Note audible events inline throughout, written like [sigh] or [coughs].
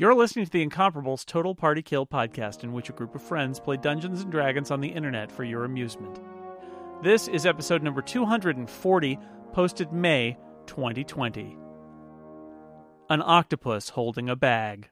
You're listening to the Incomparable's Total Party Kill podcast, in which a group of friends play Dungeons and Dragons on the internet for your amusement. This is episode number 240, posted May 2020. An octopus holding a bag.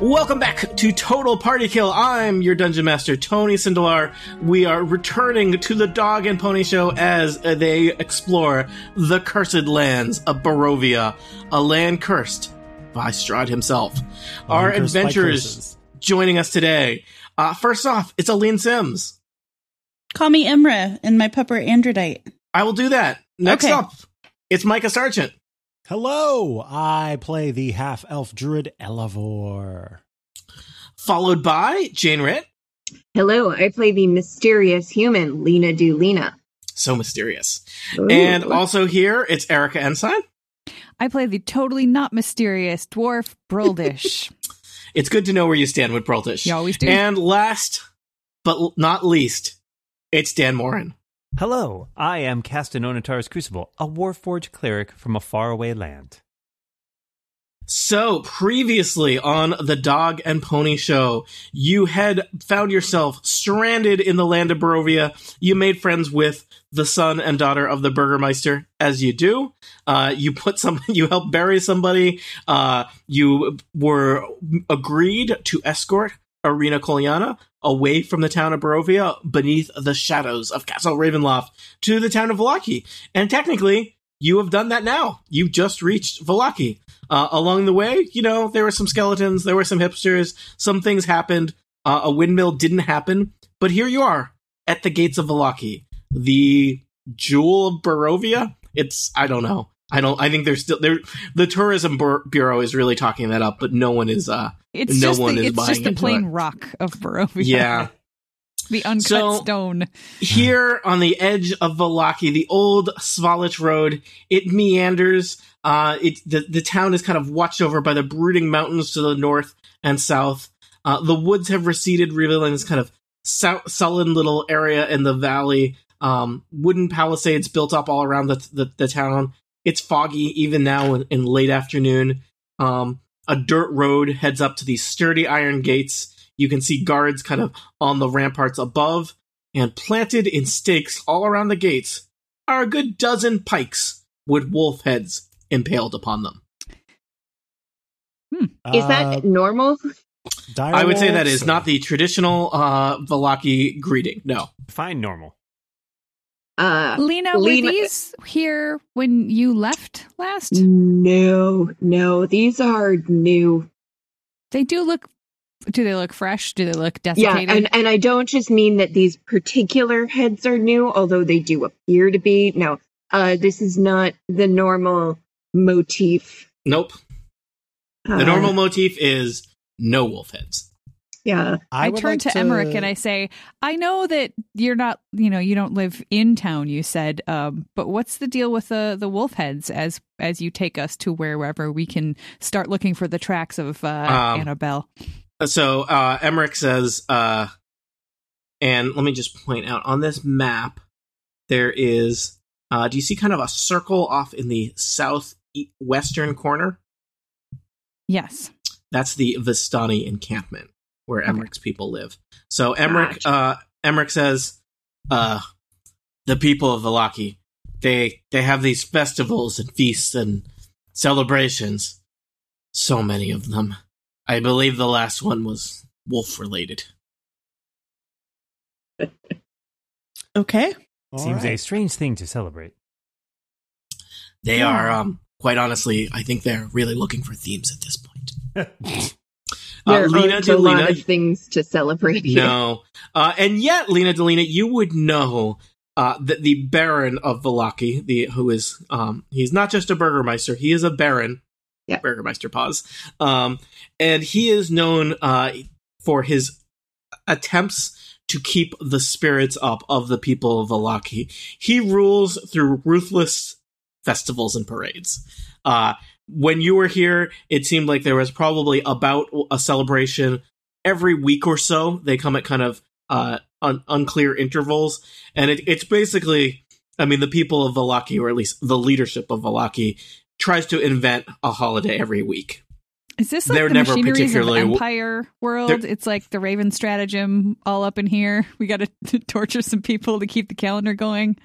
Welcome back to Total Party Kill. I'm your Dungeon Master, Tony Sindelar. We are returning to the Dog and Pony Show as they explore the cursed lands of Barovia, a land cursed by Strahd himself. Our adventurers joining us today. Uh, first off, it's Aleen Simms. Call me Imra and my pupper Androdite. I will do that. Next Okay. up, it's Mikah Sargent. Hello, I play the half elf druid Elavor. Followed by Jane Ritt. Hello, I play the mysterious human Lena Dulina. So mysterious. Ooh. And also here, it's Erika Ensign. I play the totally not mysterious dwarf Broldish. [laughs] It's good to know where you stand with Broldish. you always do. And last, but not least, it's Dan Moren. Hello, I am Castanonitar's Crucible, a Warforged cleric from a faraway land. So, previously on the Dog and Pony Show, you had found yourself stranded in the land of Barovia. You made friends with the son and daughter of the Burgermeister, as you do. Uh, you put some, [laughs] you helped bury somebody. Uh, you were agreed to escort Ireena Kolyana away from the town of Barovia beneath the shadows of Castle Ravenloft to the town of Vallaki. And technically, you have done that now. You've just reached Vallaki. Uh, along the way, you know, there were some skeletons, there were some hipsters, some things happened. Uh, a windmill didn't happen, but here you are at the gates of Vallaki, the jewel of Barovia. It's I don't know. I don't. I think there's still there. The tourism Bur- bureau is really talking that up, but no one is. Uh, it's no just one the, is it's buying just the plain it. rock of Barovia. yeah. [laughs] the uncut So- stone. here on the edge of Vallaki, the old Svalich road, it meanders. Uh, it the the town is kind of watched over by the brooding mountains to the north and south. Uh, the woods have receded, revealing this kind of sou- sullen little area in the valley. Um, wooden palisades built up all around the the, the town. It's foggy even now in, in late afternoon. Um, a dirt road heads up to these sturdy iron gates. You can see guards kind of on the ramparts above and planted in stakes all around the gates are a good dozen pikes with wolf heads impaled upon them. Is Uh, that normal? dire I would say that is or- not the traditional uh, Vallaki greeting. No. Fine normal. Uh, Lena, Lena- were these here when you left last? no, no, these are new. They do look. Do they look fresh? Do they look Yeah, and, and I don't just mean that these particular heads are new, although they do appear to be. No, uh, this is not the normal motif. Nope. Uh, The normal motif is no wolf heads. Yeah. I, would turn like to, Emmerich and I say, I know that you're not, you know, you don't live in town. You said, um, but what's the deal with the the wolf heads as as you take us to wherever we can start looking for the tracks of uh, Um, Annabelle? So uh, Emmerich says, uh, and let me just point out on this map, there is. Uh, do you see kind of a circle off in the southwestern corner? Yes. That's the Vistani encampment where Okay. People live. So Emmerich, Gotcha. uh, Emmerich says, uh, the people of Vallaki, they they have these festivals and feasts and celebrations. So many of them. I believe the last one was wolf related. [laughs] Okay. All Seems a strange thing to celebrate. They Yeah. are, um, quite honestly, I think they're really looking for themes at this point. [laughs] There uh, Lena aren't a lot Delina, of things to celebrate here. No. Uh, and yet, Lena Delina, you would know uh, that the Baron of Vallaki, the who is um, he's not just a Burgermeister, he is a Baron. Yeah. Burgermeister pause. Um, and he is known uh, for his attempts to keep the spirits up of the people of Vallaki. He rules through ruthless festivals and parades. Uh, when you were here, it seemed like there was probably about a celebration every week or so. They come at kind of uh, un- unclear intervals, and it, it's basically, I mean, the people of Vallaki, or at least the leadership of Valaki, tries to invent a holiday every week. Is this like They're the never machineries of particularly- Empire world? It's like the Raven stratagem all up in here. We got to [laughs] torture some people to keep the calendar going.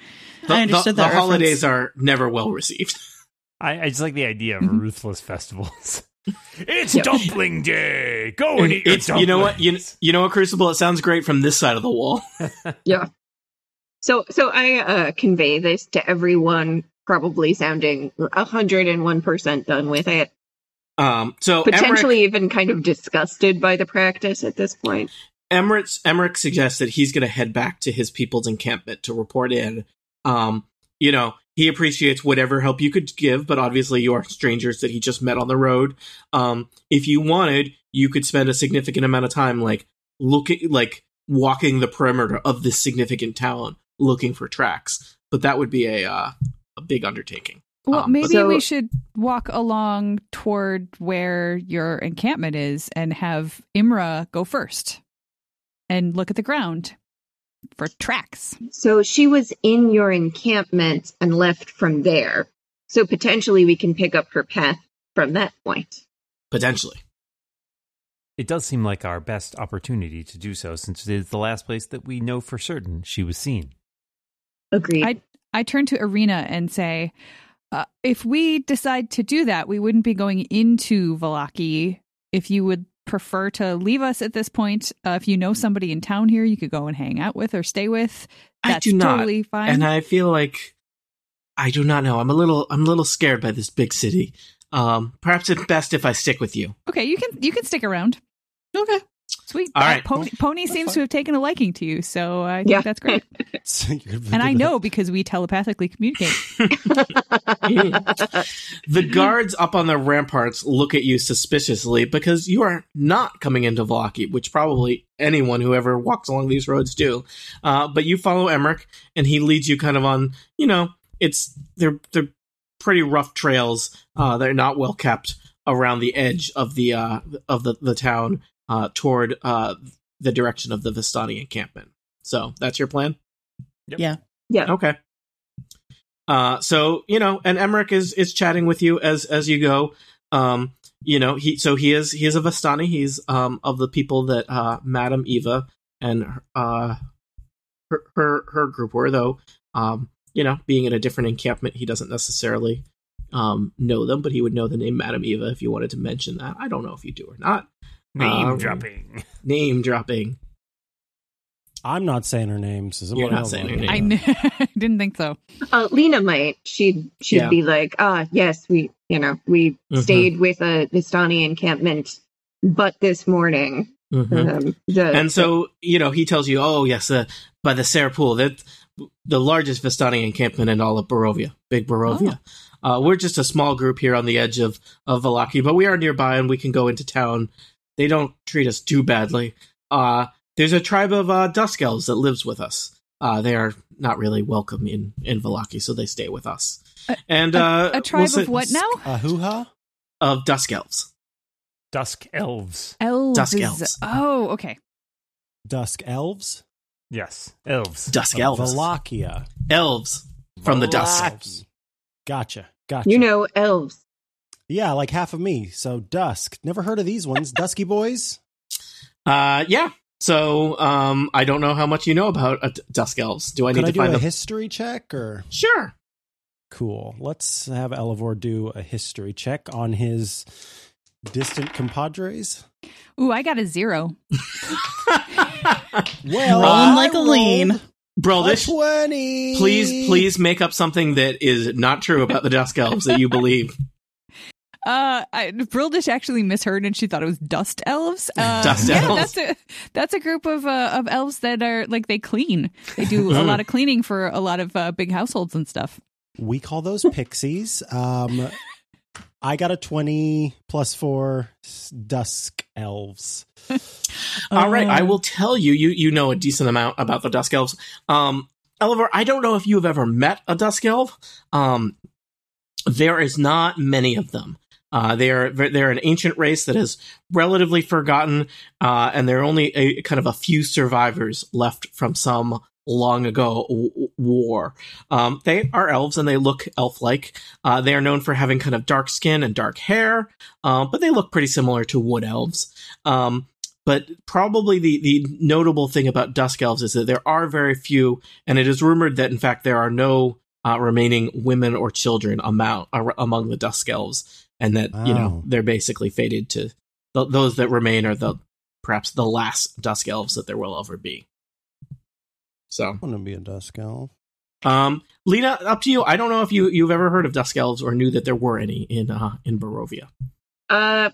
The, I understood the, that the reference. holidays are never well received. [laughs] I, I just like the idea of Mhm. ruthless festivals. [laughs] it's Yep. dumpling day. Go and eat your it's you know what you, you know what Crucible. It sounds great from this side of the wall. Yeah. So, so I uh, convey this to everyone, probably sounding hundred and one percent done with it. Um, so Potentially even kind of disgusted by the practice at this point. Emmerich, Emmerich suggests that he's going to head back to his people's encampment to report in. Um, you know, he appreciates whatever help you could give, but obviously you are strangers that he just met on the road. Um, if you wanted, you could spend a significant amount of time, like looking, like walking the perimeter of this significant town, looking for tracks. But that would be a uh, a big undertaking. Well, Um, maybe so- we should walk along toward where your encampment is and have Imra go first and look at the ground for tracks. So she was in your encampment and left from there. So potentially we can pick up her path from that point. Potentially, It does seem like our best opportunity to do so, since it is the last place that we know for certain she was seen. Agreed. I I turn to Ireena and say, uh, if we decide to do that, we wouldn't be going into Vallaki. If you would prefer to leave us at this point, uh, if you know somebody in town here, you could go and hang out with or stay with. I That's do not, totally fine. and I feel like I do not know. I'm a little, I'm a little scared by this big city. Um, perhaps it's best if I stick with you. okay, you can you can stick around. Okay. Sweet. All right. Pony, Pony seems fine. to have taken a liking to you, so I think Yeah. that's great. So [laughs] [laughs] and I know because we telepathically communicate. [laughs] The guards up on the ramparts look at you suspiciously because you are not coming into Vallaki, which probably anyone who ever walks along these roads do. Uh, but you follow Emmerich, and he leads you kind of on. You know, it's they're they're pretty rough trails. Uh, they're not well kept around the edge of the uh, of the the town uh, toward uh, the direction of the Vistani encampment. So that's your plan. Yeah. Yeah. Okay. Uh, so you know, and Emmerich is is chatting with you as as you go. Um, you know, he so he is he is a Vistani. He's um of the people that uh Madame Eva and uh her her, her group were though. Um, you know, being in a different encampment, he doesn't necessarily um know them, but he would know the name Madam Eva if you wanted to mention that. I don't know if you do or not. Name Um, dropping. Name dropping. I'm not saying her name. So You're not saying her name. I kn- [laughs] didn't think so. uh, Lena might. She'd she'd Yeah. be like, ah, yes, we you know, we Mhm. stayed with a Vistani encampment, but this morning. Mhm. Um, the, and so you know he tells you oh yes uh, by the Tser pool that the largest Vistani encampment in all of Barovia big Barovia uh, we're just a small group here on the edge of of Vallaki but we are nearby and we can go into town they don't treat us too badly uh there's a tribe of uh, dusk elves that lives with us uh they are not really welcome in in Vallaki so they stay with us and uh a tribe we'll say- of what now? A hoo ha? of dusk elves Dusk elves. Elves. Dusk elves. Oh, okay. Dusk elves? Yes, elves. dusk elves Wallachia. elves from the dusk Elves. Gotcha. Gotcha. you know, elves. Yeah, like half of me. So Dusk. Never heard of these ones. Dusky boys? Uh, yeah. So, um, I don't know how much you know about uh, Dusk Elves. Do I need Could I to do find a the? history check or sure. cool? Let's have Elevor do a history check on his distant compadres. Ooh, I got a zero. [laughs] Well, Rolling like a lean. rolled Bro, this. twenty. Please, please make up something that is not true about the Dusk Elves that you believe. Uh, I, Brildish actually misheard and she thought it was dust elves. [laughs] Uh, Dust yeah, elves. that's a that's a group of uh, of elves that are like they clean. They do a lot of cleaning for a lot of uh, big households and stuff. We call those pixies. Um, I got a twenty plus four s- dusk elves. [laughs] All right, I will tell you. You you know a decent amount about the Dusk Elves. Um, Oliver, I don't know if you have ever met a Dusk Elf. Um, there is not many of them. Uh, they are they're an ancient race that is relatively forgotten, uh, and there are only a kind of a few survivors left from some long ago w- war. Um, they are elves and they look elf-like. Uh, they are known for having kind of dark skin and dark hair, uh, but they look pretty similar to wood elves. Um, but probably the, the notable thing about dusk elves is that there are very few, and it is rumored that in fact there are no uh, remaining women or children among among the dusk elves, and that you know they're basically fated to th- those that remain are the perhaps the last dusk elves that there will ever be. So, I want to be a dusk elf. um, Lena, up to you. I don't know if you you've ever heard of dusk elves or knew that there were any in uh, in Barovia. Uh,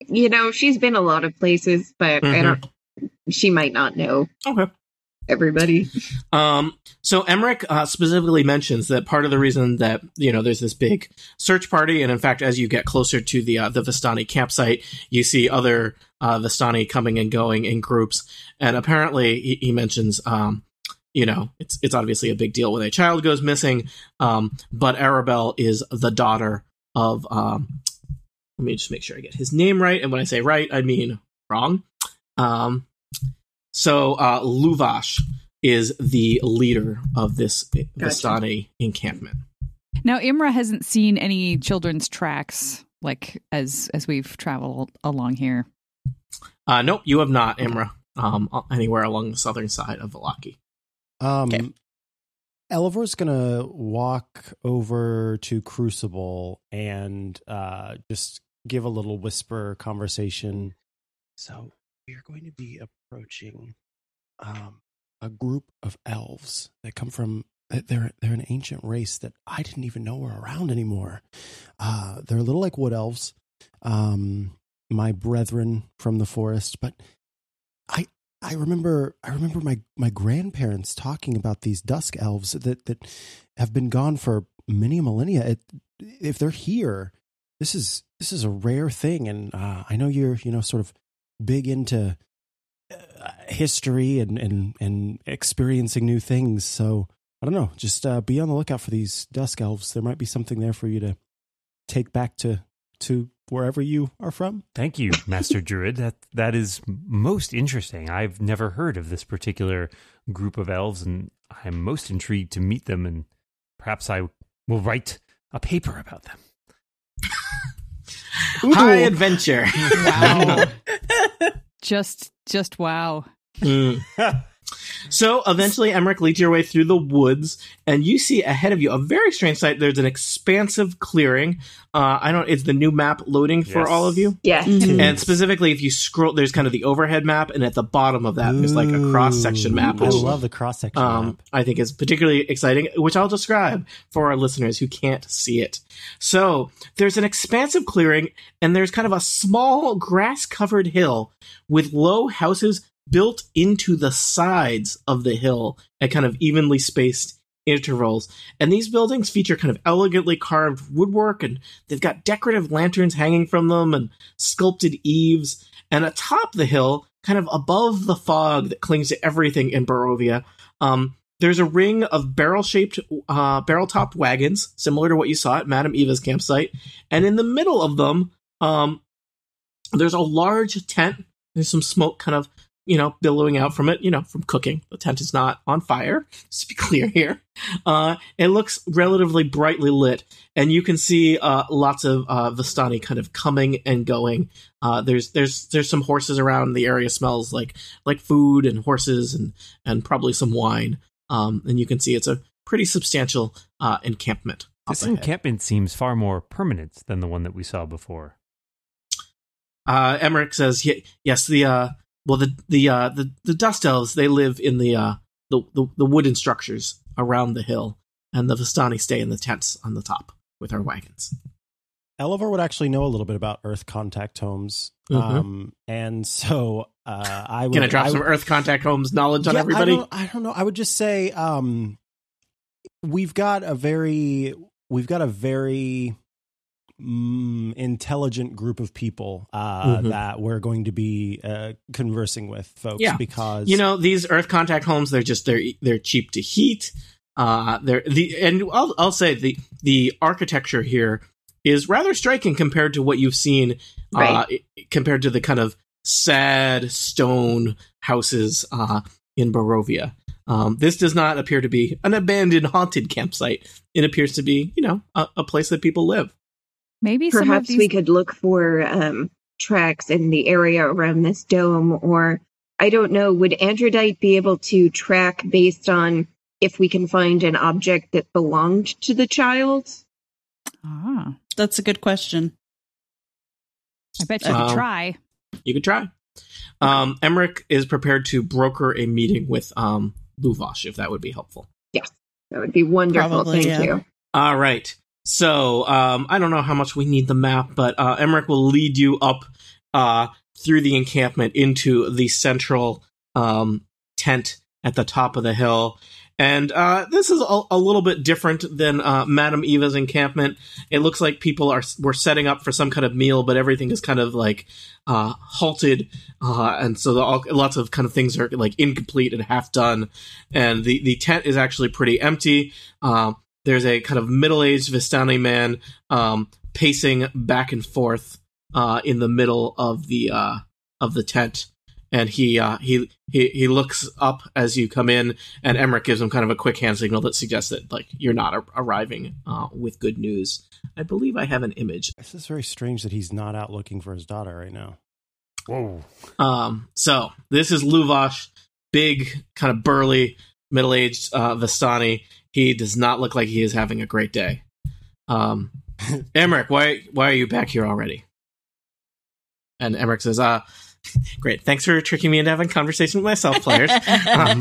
you know, she's been a lot of places, but I Mhm. don't. She might not know Okay. Everybody. Um, so Emmerich uh, specifically mentions that part of the reason that you know there's this big search party, and in fact, as you get closer to the uh, the Vistani campsite, you see other uh, Vistani coming and going in groups, and apparently he, he mentions. Um, you know, it's it's obviously a big deal when a child goes missing. Um, but Arabelle is the daughter of. Um, let me just make sure I get his name right, and when I say right, I mean wrong. Um, so uh, Luvash is the leader of this Vistani encampment. Now Imra hasn't seen any children's tracks like as as we've traveled along here. Uh, nope, you have not, Imra, um, anywhere along the southern side of Vallaki. Um, Okay. Elivor's gonna walk over to Crucible and uh, just give a little whisper conversation. So we are going to be approaching um, a group of elves that come from. They're they're an ancient race that I didn't even know were around anymore. Uh, they're a little like wood elves, um, my brethren from the forest, but I I remember I remember my my grandparents talking about these dusk elves that that have been gone for many millennia. It, if they're here, this is this is a rare thing, and uh, I know you're you know sort of big into history and and and experiencing new things. So I don't know, just uh, be on the lookout for these dusk elves. There might be something there for you to take back to to wherever you are from. Thank you, Master [laughs] Druid. That that is most interesting. I've never heard of this particular group of elves, and I'm most intrigued to meet them. And perhaps I will write a paper about them. [laughs] High adventure. [laughs] Wow. Just just wow. Mm. [laughs] [laughs] So eventually, Emmerich leads your way through the woods, and you see ahead of you a very strange sight. There's an expansive clearing. Uh, I don't. Is the new map loading for Yes. all of you? Yeah. Mm-hmm. And specifically, if you scroll, there's kind of the overhead map, and at the bottom of that, there's like a cross section map, Which, I love the cross section um, map. I think is particularly exciting, which I'll describe for our listeners who can't see it. So there's an expansive clearing, and there's kind of a small grass covered hill with low houses built into the sides of the hill at kind of evenly spaced intervals. And these buildings feature kind of elegantly carved woodwork, and they've got decorative lanterns hanging from them and sculpted eaves. And atop the hill, kind of above the fog that clings to everything in Barovia, um, there's a ring of barrel-shaped, uh, barrel-topped wagons, similar to what you saw at Madame Eva's campsite. And in the middle of them, um, there's a large tent. There's some smoke kind of, you know, billowing out from it, you know, from cooking. The tent is not on fire, [laughs] just to be [laughs] clear here. Uh, it looks relatively brightly lit, and you can see uh, lots of uh, Vistani kind of coming and going. Uh, there's there's there's some horses around. The area smells like like food and horses and and probably some wine. Um, and you can see it's a pretty substantial uh, encampment. This ahead. encampment seems far more permanent than the one that we saw before. uh, Emmerich says, "Ye- "Yes, the uh, well, the the uh, the the dust elves they live in the uh, the, the the wooden structures around the hill, and the Vistani stay in the tents on the top with our wagons." Elivor would actually know a little bit about Earth contact homes, Mhm. um, and so uh, I would Gonna drop I some Earth Contact Homes knowledge on everybody. I don't, I don't know. I would just say um, we've got a very we've got a very mm, intelligent group of people uh, Mhm. that we're going to be uh, conversing with, folks. Yeah. because you know these Earth Contact Homes they're just they're they're cheap to heat. Uh, they're the and I'll I'll say the the architecture here is rather striking compared to what you've seen, uh, Right. i- compared to the kind of sad stone houses uh, in Barovia. Um, this does not appear to be an abandoned, haunted campsite. It appears to be, you know, a, a place that people live. Maybe some of Perhaps these we could look for um, tracks in the area around this dome, or I don't know, would Androdite be able to track based on if we can find an object that belonged to the child? Ah, That's a good question. I bet you Um, could try. You could try. Um, Emmerich is prepared to broker a meeting with um, Luvash, if that would be helpful. Yes, that would be wonderful. Probably, Thank yeah. you. All right. So um, I don't know how much we need the map, but uh, Emmerich will lead you up uh, through the encampment into the central um, tent at the top of the hill. And uh, this is a, a little bit different than uh, Madame Eva's encampment. It looks like people are were setting up for some kind of meal, but everything is kind of like uh, halted, uh, and so all, lots of kind of things are like incomplete and half done. And the the tent is actually pretty empty. Um, there's a kind of middle-aged Vistani man um, pacing back and forth uh, in the middle of the uh, of the tent, and he, uh, he he he looks up as you come in, and Emmerich gives him kind of a quick hand signal that suggests that like you're not ar- arriving uh, with good news. I believe I have an image. This is very strange that he's not out looking for his daughter right now. Whoa. Um, so this is Luvash, big, kind of burly, middle-aged uh, Vistani. He does not look like he is having a great day. Um, [laughs] Emmerich, why why are you back here already? And Emmerich says, "Uh, great. Thanks for tricking me into having a conversation with myself, players. [laughs] um,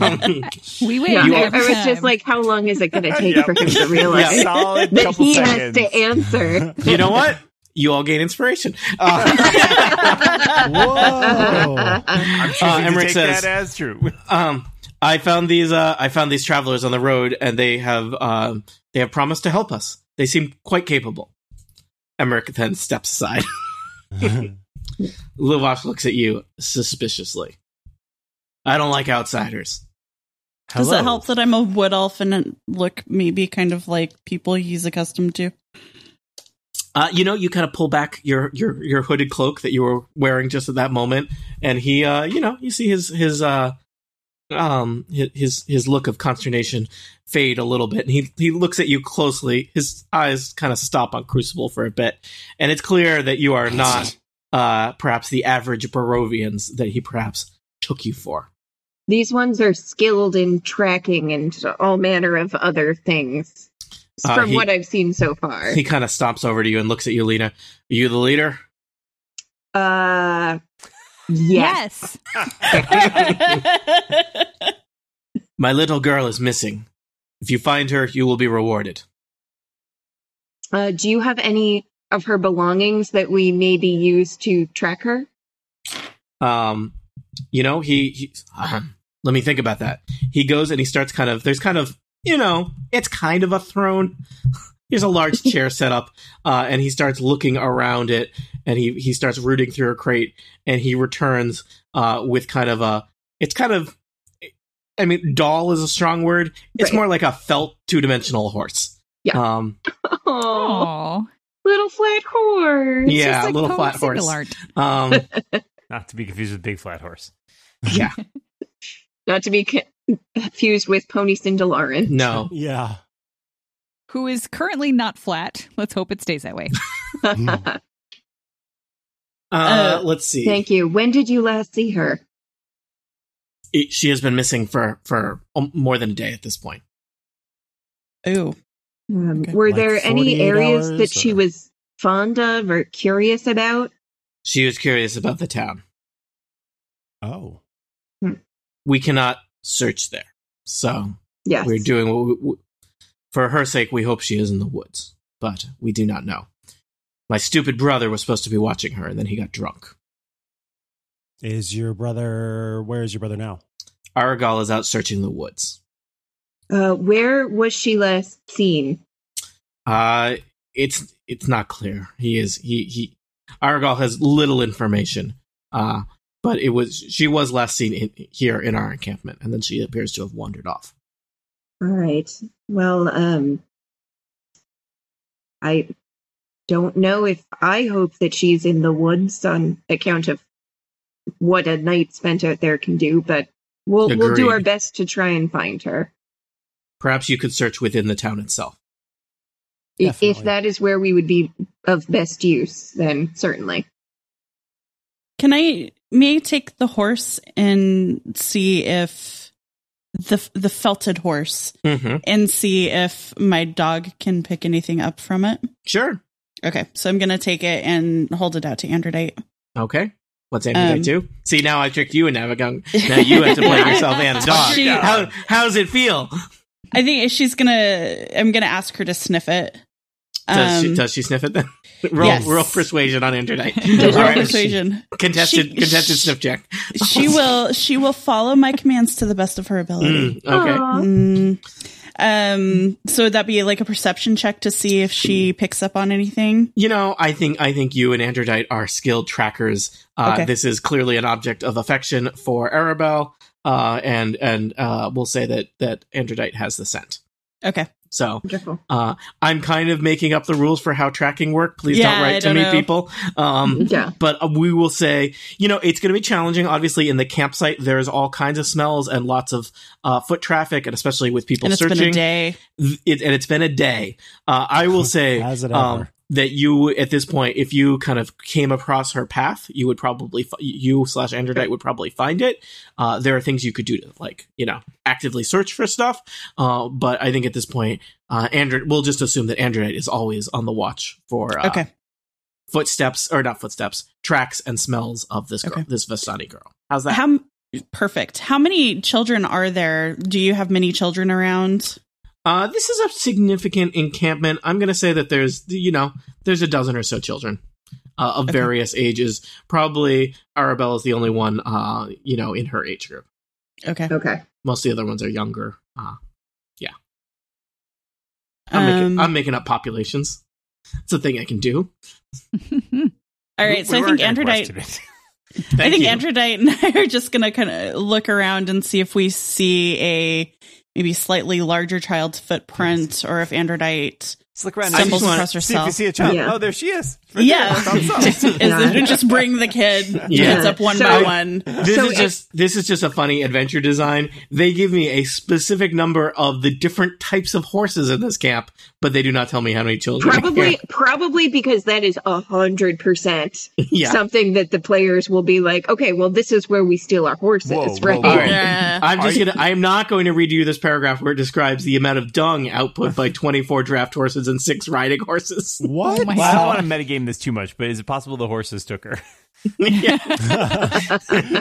We wait Yeah, You I, I was just like, how long is it going [laughs] to take Yep. for him to realize Yeah. Solid that couple he has to answer? you know what? You all gain inspiration. Uh, Whoa! I'm choosing Uh, to take says- that as true. um, I found these. Uh, I found these travelers on the road, and they have um, they have promised to help us. They seem quite capable. Emmerich then steps aside. [laughs] [laughs] Luvash looks at you suspiciously. I don't like outsiders. Does Hello. it help that I'm a wood elf and look maybe kind of like people he's accustomed to? Uh, you know, you kind of pull back your, your your hooded cloak that you were wearing just at that moment, and he, uh, you know, you see his his uh, um his his, his look of consternation fade a little bit, and he he looks at you closely. His eyes kind of stop on Crucible for a bit, and it's clear that you are not uh perhaps the average Barovians that he perhaps took you for. These ones are skilled in tracking and all manner of other things. Uh, From he- what I've seen so far. He kind of stomps over to you and looks at you, Lena. Are you the leader? Uh, yes. yes. [laughs] [laughs] My little girl is missing. If you find her, you will be rewarded. Uh, do you have any of her belongings that we maybe use to track her? um you know he, he let me think about that he goes and he starts kind of there's kind of you know it's kind of a throne [laughs] there's a large [laughs] chair set up uh and he starts looking around it and he he starts rooting through a crate and he returns uh with kind of a it's kind of i mean doll is a strong word it's Right. more like a felt two-dimensional horse Yeah. um Oh, little flat horse. Yeah, like little flat horse. Art. um [laughs] Not to be confused with Big Flat Horse. yeah [laughs] Not to be confused with Pony Cinderlarin. no yeah. Who is currently not flat. Let's hope it stays that way. [laughs] uh, Uh, let's see Thank you. When did you last see her? It, she has been missing for for um, more than a day at this point. Ooh. Um, were like there any areas hours, that she was fond of or curious about? She was curious about the town. Oh. We cannot search there, so Yes. we're doing what we, we- for her sake. We hope she is in the woods, but we do not know. My stupid brother was supposed to be watching her, and then he got drunk. Is your brother where is your brother now? Arrigal is out searching the woods. Uh, where was she last seen? Uh it's it's not clear. He is he he. Arrigal has little information. Uh, but it was she was last seen in, here in our encampment, and then she appears to have wandered off. All right. Well, um, I don't know if I hope that she's in the woods on account of what a night spent out there can do, but we'll we'll do our best to try and find her. Perhaps you could search within the town itself. Definitely. If that is where we would be of best use, then certainly. Can I may I take the horse and see if the the felted horse Mm-hmm. and see if my dog can pick anything up from it? Sure. Okay, so I'm gonna take it and hold it out to Androdite. Okay. What's Andrew Um, do? See, now I tricked you into having. Now you have to play [laughs] yourself and a dog. She- How how does it feel? I think she's gonna. I'm gonna ask her to sniff it. Does, she, Um, does she sniff it then? [laughs] roll yes. roll persuasion on Androdite. [laughs] Roll All right. persuasion. Contested She- contested she- sniff check. She will. She will follow my commands to the best of her ability. Mm, okay. Aw. Mm. Um. So would that be like a perception check to see if she picks up on anything? You know, I think I think you and Androdite are skilled trackers. Uh, Okay. This is clearly an object of affection for Arabelle, uh, and and uh, we'll say that that Androdite has the scent. Okay. So uh, I'm kind of making up the rules for how tracking work. Please Yeah, don't I write to don't me, know. people. Um, Yeah. but uh, we will say, you know, it's going to be challenging. Obviously, in the campsite, there's all kinds of smells and lots of uh, foot traffic, and especially with people and it's searching. been a day. It, and it's been a day. Uh, I will [laughs] say Has it um, ever? That you, at this point, if you kind of came across her path, you would probably you slash Androdite would probably find it. Uh, there are things you could do to like you know actively search for stuff. Uh, but I think at this point, uh, Android we'll just assume that Androdite is always on the watch for uh, Okay. footsteps or not footsteps, tracks and smells of this girl, Okay. this Vistani girl. How's that? How perfect? How many children are there? Do you have many children around? Uh, this is a significant encampment. I'm going to say that there's, you know, there's a dozen or so children uh, of Okay. various ages. Probably Arabelle is the only one, uh, you know, in her age group. Okay. Okay. Most of the other ones are younger. Uh, I'm, making, Um, I'm making up populations. It's a thing I can do. [laughs] all right. So I think Androdite. [laughs] I think you. Androdite and I are just gonna kind of look around and see if we see a maybe slightly larger child's footprint, or if Androdite Let's look around. I just stumbles want- across See if you herself. see a child. Yeah. Oh, there she is. Yeah, [laughs] is Yeah. it just bring the kid Yeah. kids up one So- by one. This So is it- just this is just a funny adventure design. They give me a specific number of the different types of horses in this camp, but they do not tell me how many children. Probably, probably because that is a hundred percent something that the players will be like, okay, well, this is where we steal our horses, Whoa, whoa, right? whoa. All right. Yeah. I'm just Are gonna. I am not going to read you this paragraph where it describes the amount of dung output by [laughs] 24 draft horses and six riding horses. What? Oh my Well, I want to metagame this too much, but is it possible the horses took her? [laughs] [laughs]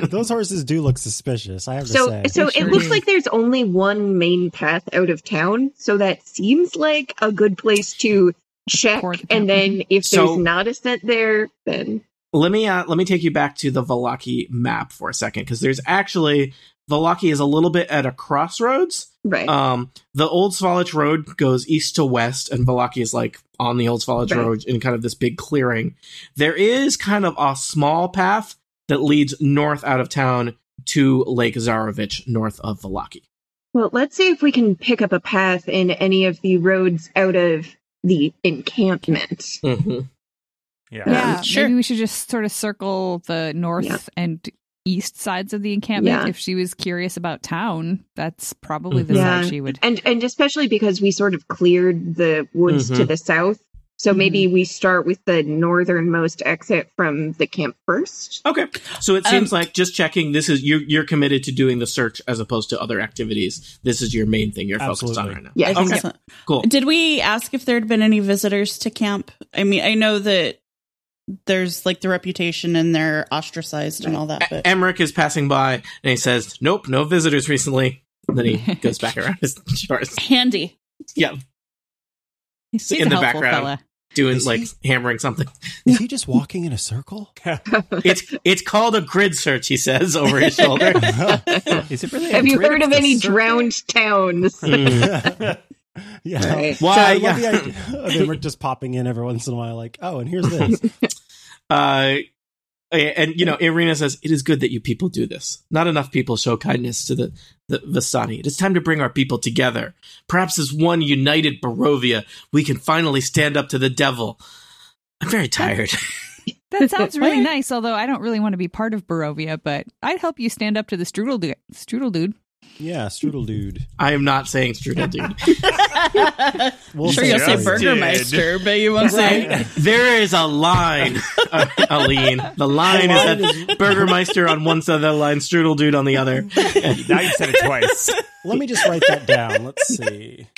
Those horses do look suspicious. I have to So, say. so They it sure looks do. like there's only one main path out of town. So that seems like a good place to check. Toward And then if So- there's not a scent there, then Let me uh, let me take you back to the Vallaki map for a second because there's actually Vallaki is a little bit at a crossroads. right. Um, the Old Svalich Road goes east to west, and Vallaki is like on the Old Svalich Right. Road in kind of this big clearing. There is kind of a small path that leads north out of town to Lake Zarovich, north of Vallaki. well, let's see if we can pick up a path in any of the roads out of the encampment. Mm-hmm. Yeah. Yeah, Sure. maybe we should just sort of circle the north Yeah. and east sides of the encampment. Yeah. If she was curious about town, that's probably the Yeah. side she would. And and especially because we sort of cleared the woods Mhm. to the south. So maybe we start with the northernmost exit from the camp first. Okay, so it seems Um, like just checking. This is you're you're committed to doing the search as opposed to other activities. This is your main thing you're focused on right now. Yeah, I think Okay. Excellent. Cool. Did we ask if there had been any visitors to camp? I mean, I know that there's like the reputation and they're ostracized and all that, but Emmerich is passing by and he says, "Nope, no visitors recently." And then he [laughs] goes back around his shores. handy. Yeah, He's, in the background. fella. doing Is like he- hammering something. Is he just walking in a circle? [laughs] It's it's called a grid search. He says over his shoulder. [laughs] Is it really? a Have you grid heard of any circle? drowned towns? Mm. [laughs] yeah. Right. So Why? I love Yeah. the idea of Emmerich just popping in every once in a while, like, oh, and here's this. [laughs] Uh, and you know, Ireena says it is good that you people do this. Not enough people show kindness to the the Vistani. It is time to bring our people together. Perhaps as one united Barovia, we can finally stand up to the devil. I'm very tired. [laughs] That sounds really nice, although I don't really want to be part of Barovia, but I'd help you stand up to the strudel, du- strudel dude. Yeah, strudel dude. [laughs] I am not saying strudel, dude. [laughs] We'll sure, you'll say. Burgermeister, but you won't say. there is a line, uh, [laughs] Aleen. The line is that Burgermeister on one side of the line, strudel dude on the other. Now you said it twice. Let me just write that down. Let's see.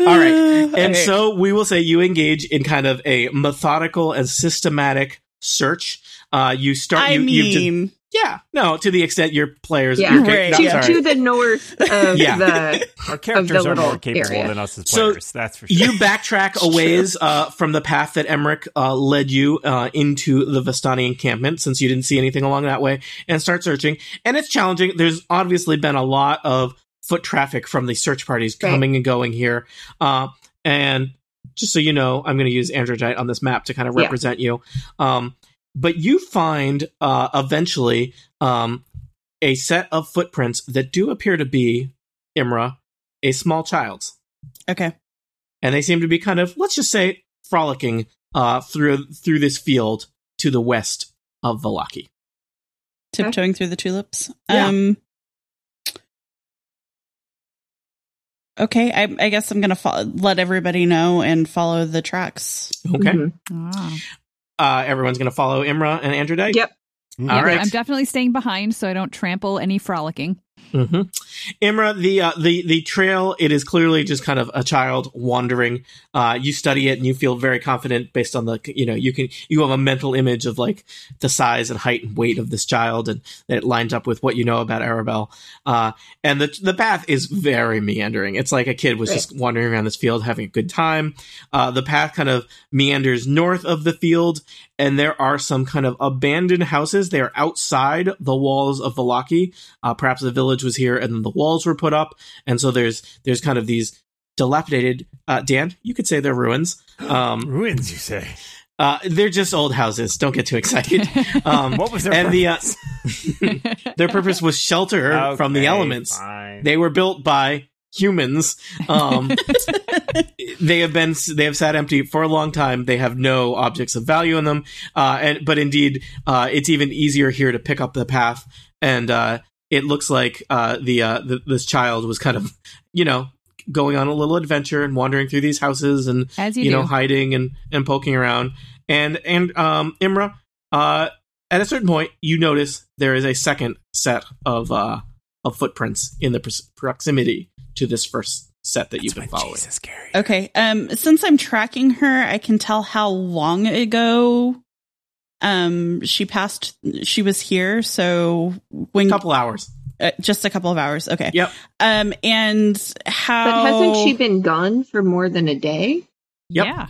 All right. And Okay. so we will say you engage in kind of a methodical and systematic search. Uh, you start. I you, you've just- mean, yeah, no, to the extent your players. Yeah. your, Right, no, to, to the north of [laughs] Yeah. the Our characters are more capable area. than us as players. So, that's for sure. you backtrack a ways uh, from the path that Emmerich uh, led you uh, into the Vistani encampment, since you didn't see anything along that way, and start searching. And it's challenging. There's obviously been a lot of foot traffic from the search parties Right. coming and going here. Uh, and just so you know, I'm going to use Androdite on this map to kind of Yeah. represent you. Um, but you find uh, eventually um, a set of footprints that do appear to be Imra, a small child's okay. and they seem to be kind of let's just say frolicking uh, through through this field to the west of Vallaki. Tiptoeing through the tulips. Yeah. Um. Okay, I, I guess I'm gonna fo- let everybody know and follow the tracks. Okay, Mhm. Ah. Uh, everyone's going to follow Imra and Androdite. Yep. Mm-hmm. All right. I'm definitely staying behind so I don't trample any frolicking. Hmm Imra, the uh, the the trail. It is clearly just kind of a child wandering. Uh, you study it and you feel very confident based on the you know you can you have a mental image of like the size and height and weight of this child and it lines up with what you know about Arabelle. Uh, and the the path is very meandering. It's like a kid was Right. just wandering around this field having a good time. Uh, the path kind of meanders north of the field, and there are some kind of abandoned houses. They are outside the walls of Vallaki. Uh, perhaps the village was here, and then the walls were put up, and so there's there's kind of these dilapidated. Uh, Dan, you could say they're ruins. Um, Ruins, you say? uh, they're just old houses. Don't get too excited. [laughs] Um, What was their and the uh, purpose? [laughs] their purpose was shelter from the elements. fine. They were built by humans. Um, [laughs] they have been they have sat empty for a long time. They have no objects of value in them. Uh, and but indeed, uh, it's even easier here to pick up the path. And uh, it looks like uh, the, uh, the this child was kind of you know going on a little adventure and wandering through these houses and As you, you, do. know hiding and and poking around. And and um, Imra, uh, at a certain point, you notice there is a second set of uh, of footprints in the proximity to this first set that you've been following. Jesus, Gary. Okay. Um. Since I'm tracking her, I can tell how long ago. Um. She passed. She was here. So when A couple hours. uh, just a couple of hours. Okay. Yep. Um. And how? But hasn't she been gone for more than a day? Yep. Yeah.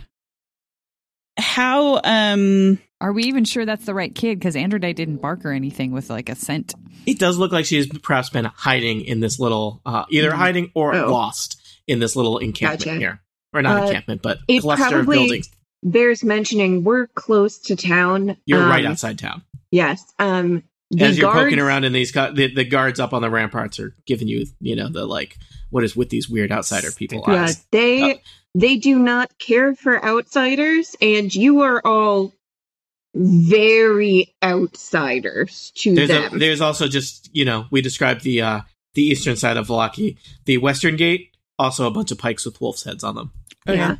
How? Um. Are we even sure that's the right kid? Because Androdite didn't bark or anything with like a scent. It does look like she's perhaps been hiding in this little, uh, either Mhm. hiding or Oh. lost in this little encampment Gotcha. here, or not Uh, encampment, but it cluster probably- of buildings. Bears mentioning we're close to town. You're Um, right outside town. Yes. Um. The As you're guards, poking around in these, the, the guards up on the ramparts are giving you, you know, the like, what is with these weird outsider people? Yeah, eyes. they Oh. they do not care for outsiders, and you are all very outsiders to There's a, them. there's also just you know we described the uh the eastern side of Vallaki, the western gate, also a bunch of pikes with wolves' heads on them. yeah.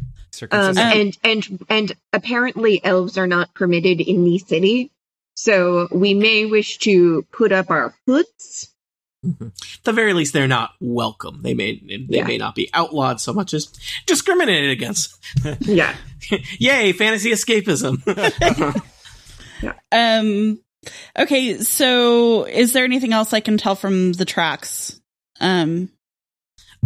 Um, and and and apparently elves are not permitted in the city, so we may wish to put up our hoods. At the very least, they're not welcome. They may they Yeah. may not be outlawed so much as discriminated against. [laughs] Yeah. Yay, fantasy escapism. [laughs] Um. Okay. So, is there anything else I can tell from the tracks? Um.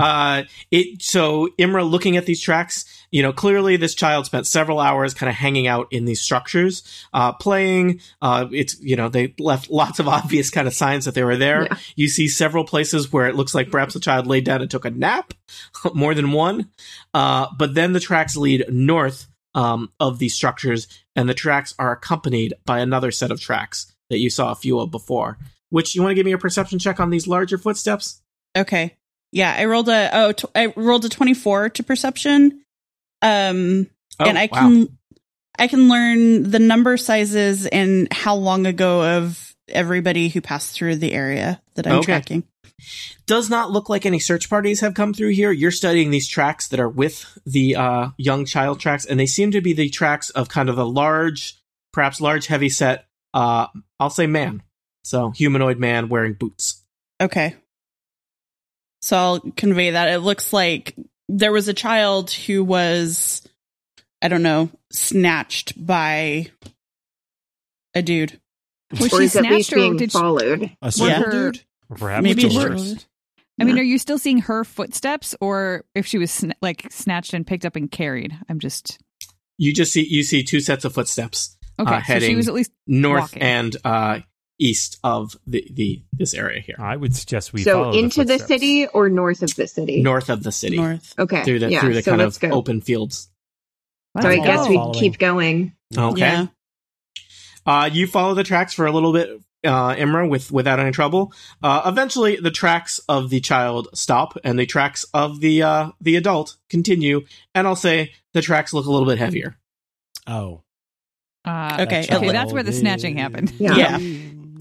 Uh it so imra looking at these tracks you know clearly this child spent several hours kind of hanging out in these structures uh playing uh it's you know they left lots of [laughs] obvious kind of signs that they were there Yeah. you see several places where it looks like perhaps the child laid down and took a nap [laughs] more than one uh but then the tracks lead north um of these structures and the tracks are accompanied by another set of tracks that you saw a few of before which you want to give me a perception check on these larger footsteps Okay. Yeah, I rolled a oh, I rolled a twenty four to perception. Um, oh, and I wow. can I can learn the number sizes and how long ago of everybody who passed through the area that I'm Okay. tracking. Does not look like any search parties have come through here. You're studying these tracks that are with the uh, young child tracks, and they seem to be the tracks of kind of a large, perhaps large, heavy set. Uh, I'll say man, so humanoid man wearing boots. Okay. So I'll convey that. It looks like there was a child who was, I don't know, snatched by a dude. Was or she is at least snatched or being did she, followed. A circle her- dude? Perhaps Maybe the she- worst. I mean, are you still seeing her footsteps, or if she was sn- like snatched and picked up and carried? I'm just You just see you see two sets of footsteps okay. Uh, so she was at least north Walking. and uh, east of the, the this area here, I would suggest we so follow into the, footsteps. city or north of the city? north of the city, North. Okay. through the yeah, through the so kind of go. open fields. So I Let's guess we Following. keep going. Okay. Yeah. Uh, you follow the tracks for a little bit, uh, Imra, with without any trouble. Uh, eventually, the tracks of the child stop, and the tracks of the uh, the adult continue. And I'll say the tracks look a little bit heavier. Oh. uh, Okay, That okay, that's where the snatching happened. Yeah. Yeah.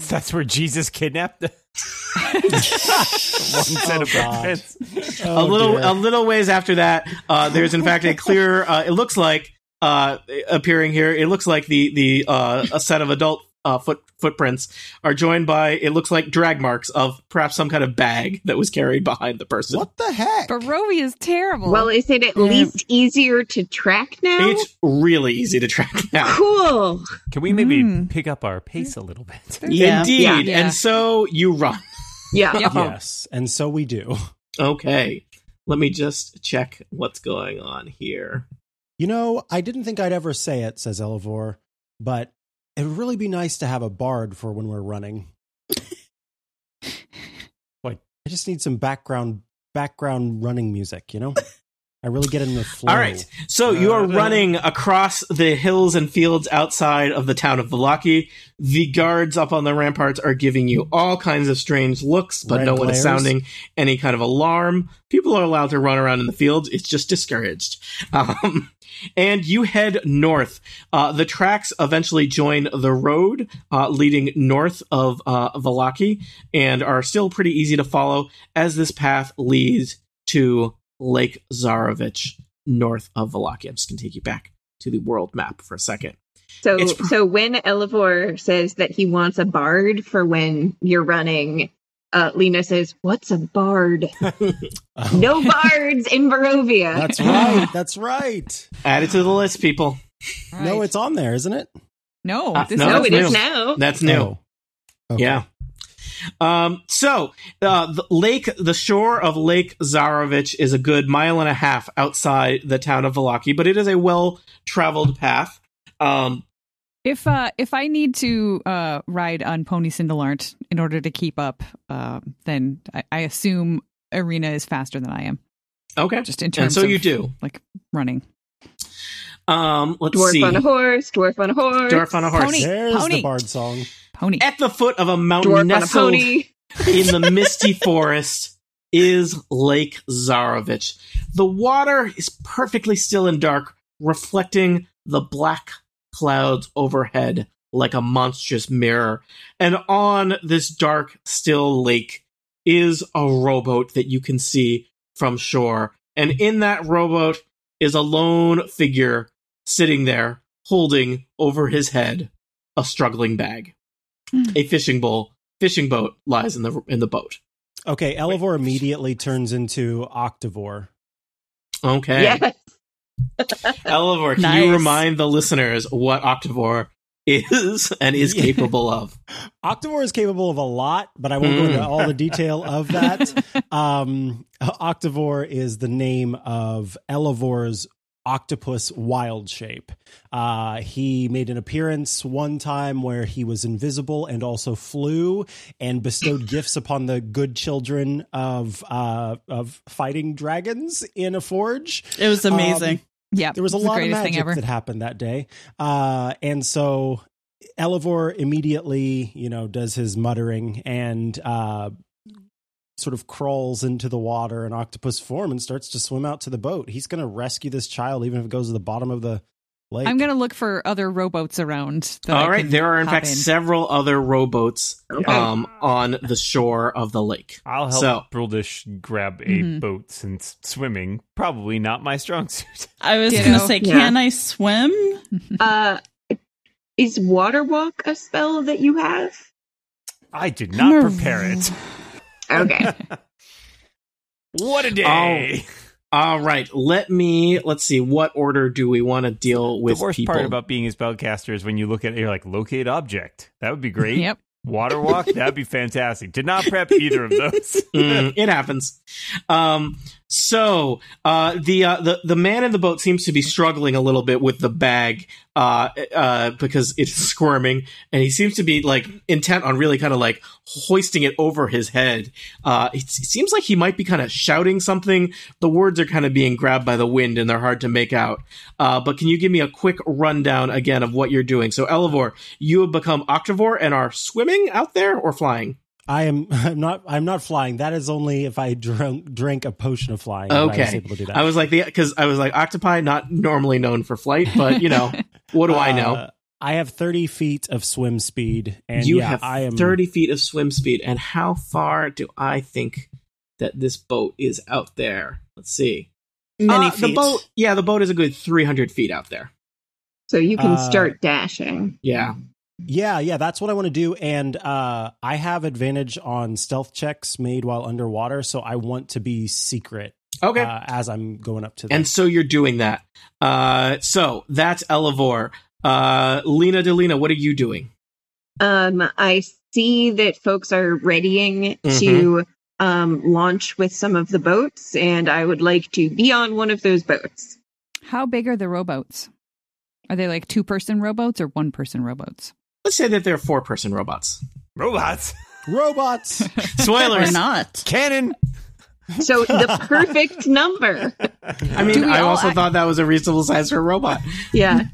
That's where Jesus kidnapped the [laughs] one set Oh, of God. footprints. Oh, a little dear. a little ways after that, uh, there's in fact a clear. Uh, it looks like uh, appearing here. It looks like the the uh, a set of adult uh, foot footprints are joined by. It looks like drag marks of perhaps some kind of bag that was carried behind the person. What the heck? Barovia is terrible. Well, is it at Yeah. least easier to track now? It's really easy to track [laughs] now. cool. Can we maybe Mm. pick up our pace a little bit? Yeah. Indeed. Yeah. Yeah. And so you run. [laughs] Yeah. Yep. yes, and so we do. Okay. Let me just check what's going on here. You know, I didn't think I'd ever say it, says Elevor, but it would really be nice to have a bard for when we're running. [laughs] like, I just need some background background running music, you know? I really get in the [laughs] flow. All right. So you are running across the hills and fields outside of the town of Vallaki. The guards up on the ramparts are giving you all kinds of strange looks, but Red no one is sounding any kind of alarm. People are allowed to run around in the fields. It's just discouraged. [laughs] Um, and you head north. Uh, the tracks eventually join the road uh, leading north of uh, Vallaki and are still pretty easy to follow as this path leads to Lake Zarovich north of Vallaki. I'm just going to take you back to the world map for a second. So, so when Elevor says that he wants a bard for when you're running, uh, Lena says, "What's a bard? [laughs] Oh, No bards in Barovia." That's [laughs] right. That's right. Add it to the list, people. No, it's on there, isn't it? no. Uh, this no, no, that's it is new. now. That's new. Oh. Okay. Yeah. Um, so, uh, the lake, the shore of Lake Zarovich is a good mile and a half outside the town of Vallaki, but it is a well traveled path. Um, If uh if I need to uh ride on Pony Cindelarnt in order to keep up, um, then I, I assume Ireena is faster than I am, okay. just in terms And so of you do. like running. Um, let's Dwarf see. on a horse. Dwarf on a horse. Dwarf on a horse. Pony. There's Pony. the bard song. Pony. At the foot of a mountain Dwarf on a pony. in the misty [laughs] forest is Lake Zarovich. The water is perfectly still and dark, reflecting the black clouds overhead like a monstrous mirror. And on this dark, still lake is a rowboat that you can see from shore. And in that rowboat is a lone figure sitting there, holding over his head a struggling bag. Hmm. A fishing bowl, fishing boat lies in the in the boat. Okay, Elevor immediately turns into Octavore. Okay. Yes. [laughs] Elevor, can you remind the listeners what Octavore is and is capable of? Octavore is capable of a lot, but I won't go into Mm. all the [laughs] detail of that. um, Octavore is the name of Elevor's octopus wild shape. Uh, he made an appearance one time where he was invisible and also flew and bestowed [coughs] gifts upon the good children of uh, of fighting dragons in a forge. It was amazing. Yeah, There was a lot of magic ever. that happened that day. Uh, and so Elevor immediately, you know, does his muttering and uh, sort of crawls into the water in octopus form and starts to swim out to the boat. He's going to rescue this child, even if it goes to the bottom of the lake. I'm gonna look for other rowboats around. that I All right, there are in fact in. several other rowboats Okay. um, on the shore of the lake. I'll help So- Bruldish grab a Mhm. boat since swimming probably not my strong [laughs] suit. I was Ditto. going to say, Yeah. can I swim? [laughs] Uh, is water walk a spell that you have? I did not Mar- prepare it. Okay. [laughs] What a day! All right, let me let's see what order do we want to deal with? the with worst people. part about being a spellcaster is when you look at it, you're like, locate object. That would be great. Yep. Water walk, that'd be fantastic. Did not prep either of [laughs] those. Mm, it happens. Um, so uh, the uh, the the man in the boat seems to be struggling a little bit with the bag uh, uh, because it's squirming, and he seems to be like intent on really kind of like hoisting it over his head. Uh, it, it seems like he might be kind of shouting something. The words are kind of being grabbed by the wind, and they're hard to make out. Uh, but can you give me a quick rundown again of what you're doing? So, Elevor, you have become Octavore and are swimming out there or flying. I am. [laughs] I'm not. I'm not flying. That is only if I drunk, drank a potion of flying. that I was Okay. able to do that. I was like, the because I was like, octopi not normally known for flight, but you know, [laughs] what do I know? Uh, I have 30 feet of swim speed, and you yeah, have I am 30 feet of swim speed, and how far do I think that this boat is out there? Let's see. Many Uh, feet. The boat, yeah, the boat is a good 300 feet out there. So you can Uh, start dashing. Yeah. Yeah, yeah, that's what I want to do, and uh, I have advantage on stealth checks made while underwater, so I want to be secret Okay. uh, as I'm going up to them. and so you're doing that. Uh, so that's Elevor. Uh, Lena Delina, what are you doing? Um, I see that folks are readying Mm-hmm. to um, launch with some of the boats, and I would like to be on one of those boats. How big are the rowboats? Are they like two person rowboats or one person rowboats? Let's say that they're four person robots. Robots, robots. [laughs] or Spoilers. not. cannon. So the perfect number. I mean, I also act- thought that was a reasonable size for a robot. Yeah. [laughs]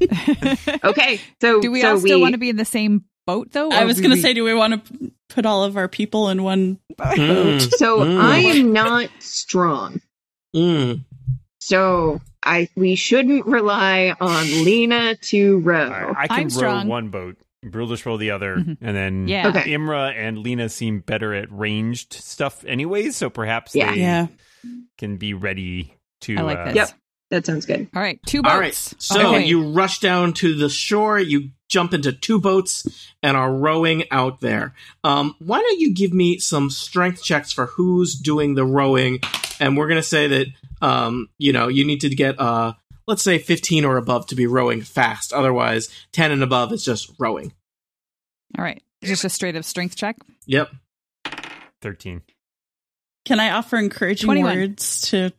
Okay. So Do we so all still we, want to be in the same boat though? I was going to we- say, do we want to put all of our people in one Mm, So Mm. I am not strong. mm. So I we shouldn't rely on Lena to row. All right, I can I'm row strong. one boat. Bruldish row the other, Mhm. and then Yeah. Okay. Imra and Lena seem better at ranged stuff, anyways. So perhaps Yeah. they Yeah. can be ready to. I like uh, this. Yep. That sounds good. All right, two boats. All right. So Okay. you rush down to the shore, you jump into two boats, and are rowing out there. Um, why don't you give me some strength checks for who's doing the rowing? And we're going to say that, um, you know, you need to get, uh, let's say 15 or above to be rowing fast. Otherwise, 10 and above is just rowing. All right, just a straight up strength check. Yep. Thirteen. Can I offer encouraging 21. words to?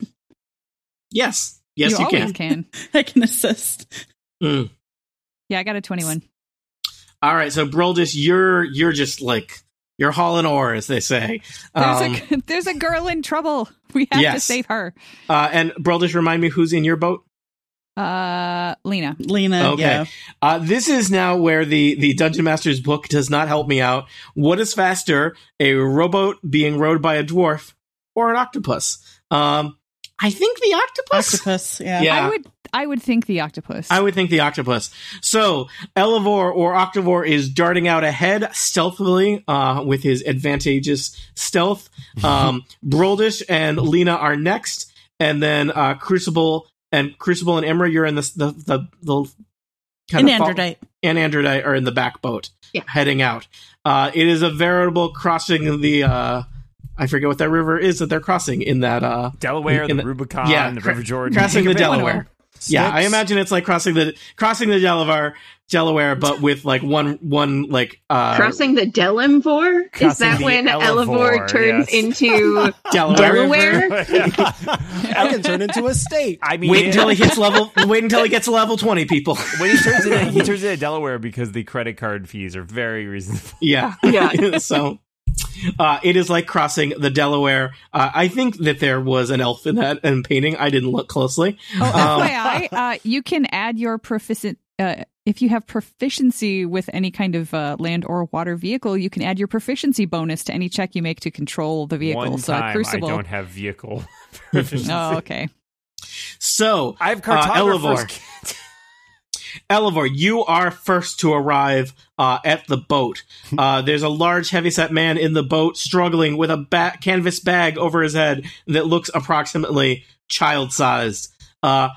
Yes. Yes, you, always can. can. [laughs] I can assist. Mm. Yeah, I got a twenty-one. All right. So, Broldis, you're, you're just like, you're hauling oar, as they say. There's Um, a there's a girl in trouble. We have to save her. uh, and Broldis, remind me who's in your boat? Uh, Lena. Lena. Okay. Yeah. Uh, this is now where the, the Dungeon Master's book does not help me out. What is faster, a rowboat being rowed by a dwarf or an octopus? Um, I think the octopus. Octopus. Yeah. Yeah. I would I would think the octopus. I would think the octopus. So Elevor or Octavor is darting out ahead stealthily uh, with his advantageous stealth. [laughs] Um, Broldish and Lena are next, and then uh, Crucible and Crucible and Imra, you're in the the the, the In of fol- Androdite. and Androdite are in the back boat, Yeah. heading out. Uh, it is a veritable crossing the. Uh, I forget what that river is that they're crossing in that. Uh, Delaware, In the, the- Rubicon, yeah, the River Jordan. crossing the Think of it. Delaware. Yeah, I imagine it's like crossing the crossing the Delaware, Delaware, but [laughs] with like one one like uh, Crossing the Delimvor? Is that when Elevor, Elevor turns yes. into [laughs] Delaware. Delaware? I can turn into a state. I mean, Wait until he hits level. [laughs] Wait until he gets to level twenty, people. when he turns into he turns into Delaware because the credit card fees are very reasonable. Yeah, Yeah. so. Uh, it is like crossing the Delaware. Uh, I think that there was an elf in that and painting. I didn't look closely. Oh, Um, FYI, [laughs] uh, you can add your proficient. Uh, if you have proficiency with any kind of uh, land or water vehicle, you can add your proficiency bonus to any check you make to control the vehicle. One so time Crucible. I don't have vehicle. [laughs] proficiency. oh, okay. So I have Uh, cartographer's Elevor. you are first to arrive uh, at the boat. [laughs] Uh, there's a large, heavyset man in the boat struggling with a ba- canvas bag over his head that looks approximately child-sized. Uh,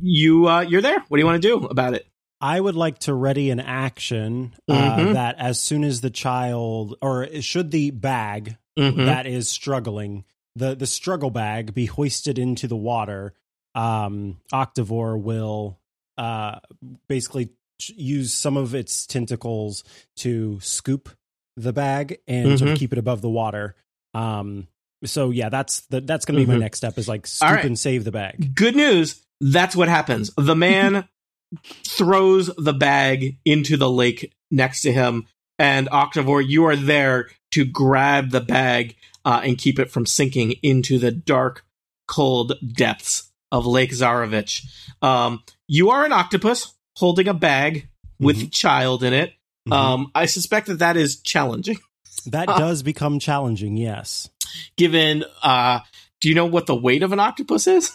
you, uh, you're there. What do you want to do about it? I would like to ready an action uh, Mhm. that as soon as the child, or should the bag Mhm. that is struggling, the the struggle bag be hoisted into the water, um, Octavore will uh, basically use some of its tentacles to scoop the bag and sort Mhm. of keep it above the water. Um, so yeah, that's the, that's going to be my Mhm. next step is like scoop right. and save the bag. Good news. That's what happens. The man [laughs] throws the bag into the lake next to him, and Octavore, you are there to grab the bag uh, and keep it from sinking into the dark, cold depths of Lake Zarovich. Um, you are an octopus holding a bag with a child in it. Mhm. Um, I suspect that that is challenging, that uh, does become challenging. Yes. given. Uh, do you know what the weight of an octopus is?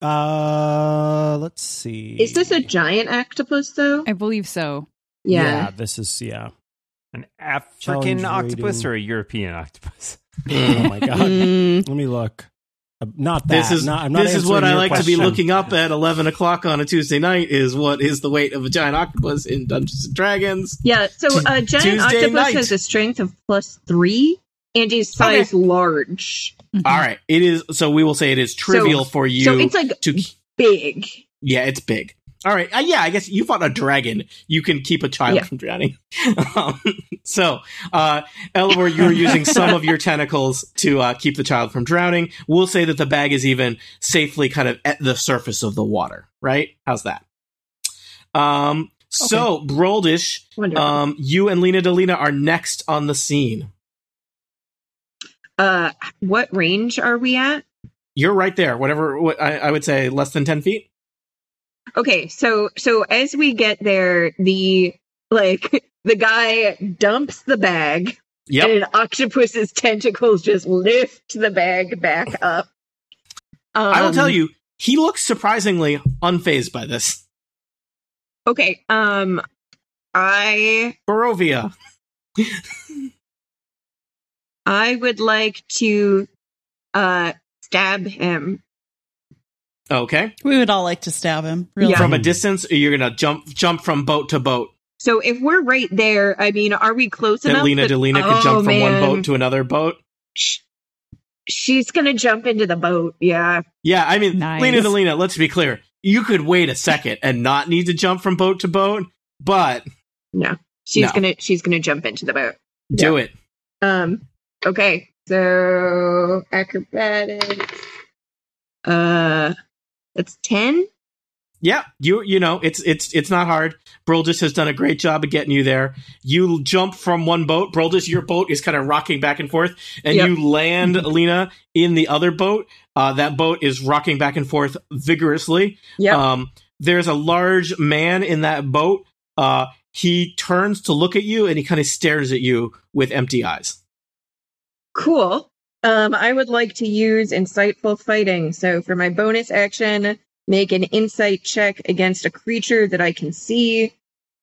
Uh, let's see. Is this a giant octopus though? I believe so. Yeah. this is yeah. An African Challenge octopus rating. or a European octopus? [laughs] Oh my god. Mm, Let me look. Uh, not that. This is not, I'm not this is what I your like to be looking up at eleven o'clock on a Tuesday night. Is what is the weight of a giant octopus in Dungeons and Dragons? Yeah, so a giant Tuesday octopus night. has a strength of plus three and is size large. Mhm. All right, it is. So we will say it is trivial for you. so it's like to big. yeah, it's big. All right, uh, yeah, I guess you fought a dragon. You can keep a child Yeah. from drowning. [laughs] um, so, uh, Elivor, you are using some of your [laughs] tentacles to uh, keep the child from drowning. We'll say that the bag is even safely kind of at the surface of the water. Right? How's that? Um. So, Broldish, Um, you and Lena Delina are next on the scene. uh, what range are we at? You're right there. Whatever what, I, I would say, less than ten feet. Okay, so so as we get there, the like [laughs] the guy dumps the bag, Yep. and an octopus's tentacles just lift the bag back up. Um, I will tell you, he looks surprisingly unfazed by this. Okay, um, I Barovia. I would like to uh stab him. Okay. we would all like to stab him. Really. Yeah. From a distance, or you're gonna jump jump from boat to boat. So if we're right there, I mean, are we close That enough? Lena that- Delina could Oh, jump from one boat to another boat. She's gonna jump into the boat. Yeah. Yeah, I mean, Nice. Lena Delina, let's be clear. You could wait a second and not need to jump from boat to boat, but No. She's No. gonna she's gonna jump into the boat. do it. Um. Okay. So acrobatics. Uh, that's ten. Yeah, you you know it's it's it's not hard. Broldis has done a great job of getting you there. You jump from one boat. Broldis, your boat is kind of rocking back and forth, and Yep. you land [laughs] Alina in the other boat. Uh, that boat is rocking back and forth vigorously. Yep. Um, there's a large man in that boat. Uh, he turns to look at you, and he kind of stares at you with empty eyes. cool. Um, I would like to use insightful fighting. So for my bonus action, make an insight check against a creature that I can see.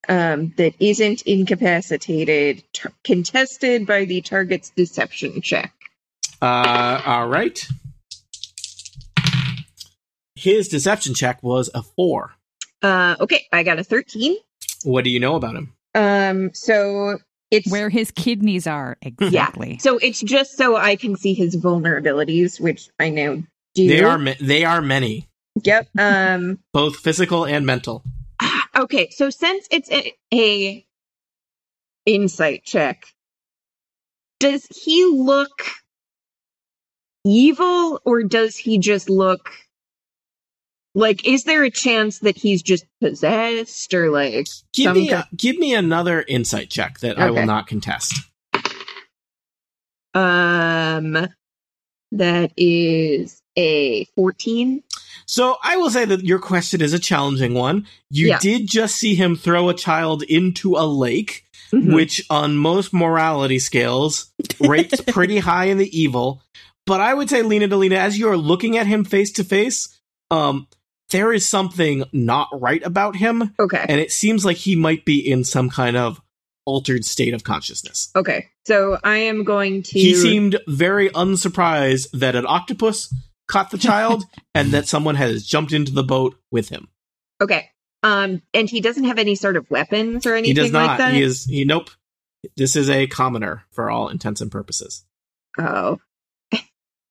Um, that isn't incapacitated, t- contested by the target's deception check. Uh, all right. His deception check was a four. Uh, okay, I got a thirteen. What do you know about him? Um, so it's Where his kidneys are exactly. So it's just so I can see his vulnerabilities, which I know do. They are ma- they are many, Yep. Um. [laughs] both physical and mental. [sighs] Okay. So since it's a, a insight check, does he look evil or does he just look like? Is there a chance that he's just possessed or like? Give me a, give me another insight check that I will not contest. Um. That is a fourteen. So I will say that your question is a challenging one. You Yeah. did just see him throw a child into a lake, Mhm. which on most morality scales rates [laughs] pretty high in the evil. But I would say, Lena Delina, as you are looking at him face to face, um, there is something not right about him, Okay. and it seems like he might be in some kind of altered state of consciousness. Okay. So I am going to. He seemed very unsurprised that an octopus caught the child [laughs] and that someone has jumped into the boat with him. Okay. Um, and he doesn't have any sort of weapons or anything He does not. like that. He is he nope. This is a commoner for all intents and purposes. Oh.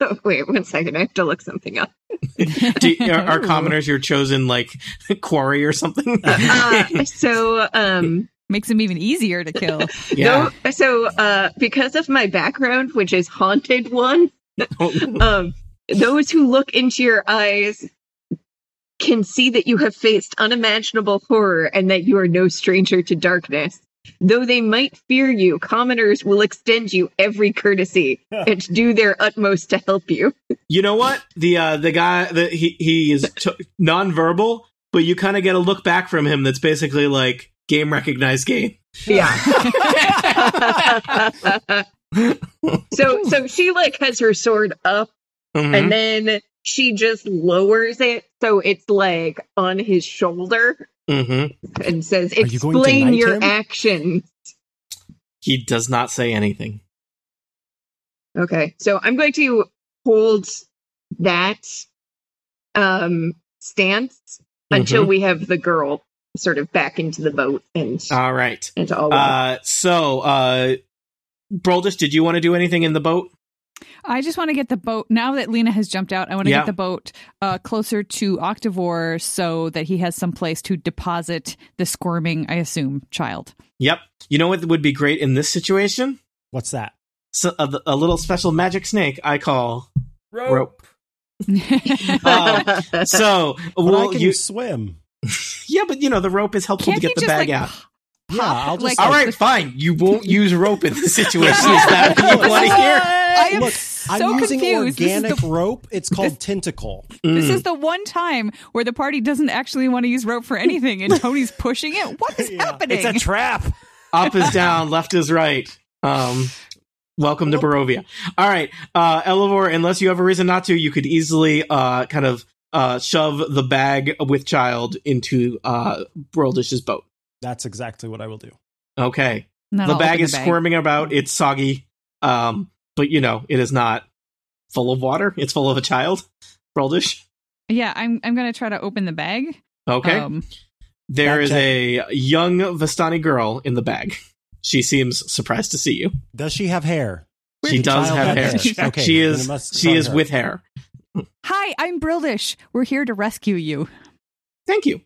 [laughs] Wait one second. I have to look something up. [laughs] Do, are, are commoners your chosen like [laughs] quarry or something? Uh, so, um, Makes them even easier to kill. yeah. tho- so, uh, because of my background, which is haunted one, um, those who look into your eyes can see that you have faced unimaginable horror and that you are no stranger to darkness. Though they might fear you, commoners will extend you every courtesy [laughs] and do their utmost to help you. You know what? The uh the guy that he he is t- nonverbal, but you kind of get a look back from him that's basically like game recognized game. Yeah. [laughs] so so she like has her sword up Mhm. and then she just lowers it so it's like on his shoulder Mhm. and says Are you explain knight your him?" actions. He does not say anything. Okay. So I'm going to hold that um stance until Mhm. we have the girl sort of back into the boat and All right. into all Uh so uh Broldish, did you want to do anything in the boat? I just want to get the boat now that Lena has jumped out. I want to Yeah. get the boat uh, closer to Octavore so that he has some place to deposit the squirming, I assume, child. Yep. You know what would be great in this situation? What's that? So, a, a little special magic snake I call rope. [laughs] Uh, So, But well, I can you, swim. [laughs] yeah, but you know the rope is helpful Can't to get the just bag like out. Yeah, I'll just. like- All right, [laughs] fine. You won't use rope in this situation. Is that what you want to hear? I am Look, so I'm using confused. This is organic the- rope. It's called tentacle. This Mm. is the one time where the party doesn't actually want to use rope for anything, and Tony's pushing it. What is [laughs] Yeah. happening? It's a trap. Up is down, [laughs] left is right. Um, welcome to Barovia. All right, uh, Elevor. Unless you have a reason not to, you could easily uh, kind of uh, shove the bag with child into uh, Broldish's boat. That's exactly what I will do. Okay, And then the I'll bag is squirming about. It's soggy, um, but you know it is not full of water. It's full of a child. Broldish. Yeah, I'm. I'm gonna try to open the bag. Okay. Um, There Fact is a young Vistani girl in the bag. She seems surprised to see you. Does she have hair? She The does have had hair. [laughs] Okay, she is she is her. with hair. Hi, I'm Brildish. We're here to rescue you. Thank you.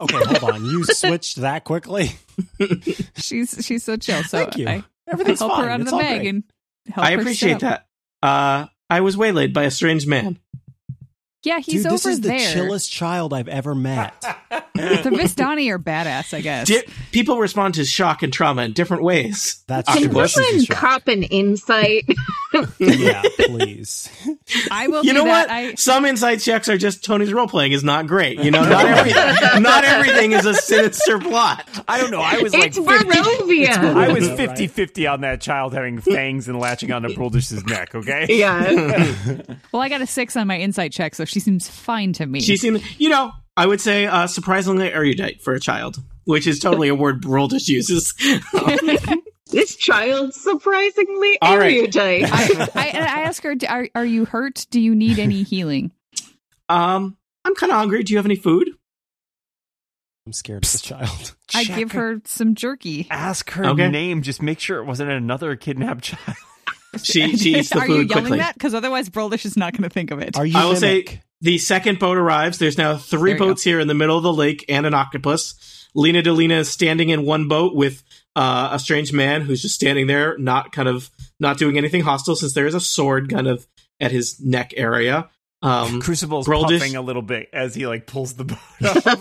Okay, hold on. You [laughs] switched that quickly. [laughs] She's she's so chill. So Thank you. I, I help fine. her out of It's the bag great. and help I appreciate sit up. that. Uh, I was waylaid by a strange man. Yeah, he's Dude, over this is the there. chillest child I've ever met. [laughs] the Vistani are badass, I guess. Di- people respond to shock and trauma in different ways. That's Can Octopus. true. someone cop an insight? [laughs] Yeah, please. I will. You do know that. what? I Some insight checks are just Tony's role playing is not great. You know, not everything, [laughs] not everything is a sinister plot. I don't know. I was like it's 50, Barovia. I was Right. 50 50 on that child having fangs and latching onto Broldish's neck, okay? yeah. well, I got a six on my insight check, so she seems fine to me. She seems, you know, I would say uh, surprisingly erudite for a child, which is totally a word Broldish uses. [laughs] This child surprisingly All right. erudite. I, I, I ask her, "Are are you hurt? Do you need any healing?" um, I'm kind of hungry. Do you have any food? I'm scared of this child. I Check give her- her some jerky. Ask her Okay. name. Just make sure it wasn't another kidnapped child. She [laughs] she eats the Are you yelling quickly. that? Because otherwise, Broldish is not going to think of it. Are you I will mimic? say the second boat arrives. There's now three There you boats here in the middle of the lake and an octopus. Lena Delina is standing in one boat with uh, a strange man who's just standing there, not kind of not doing anything hostile, since there is a sword kind of at his neck area. Um, [laughs] Crucible's Broldish- puffing a little bit as he like pulls the boat up.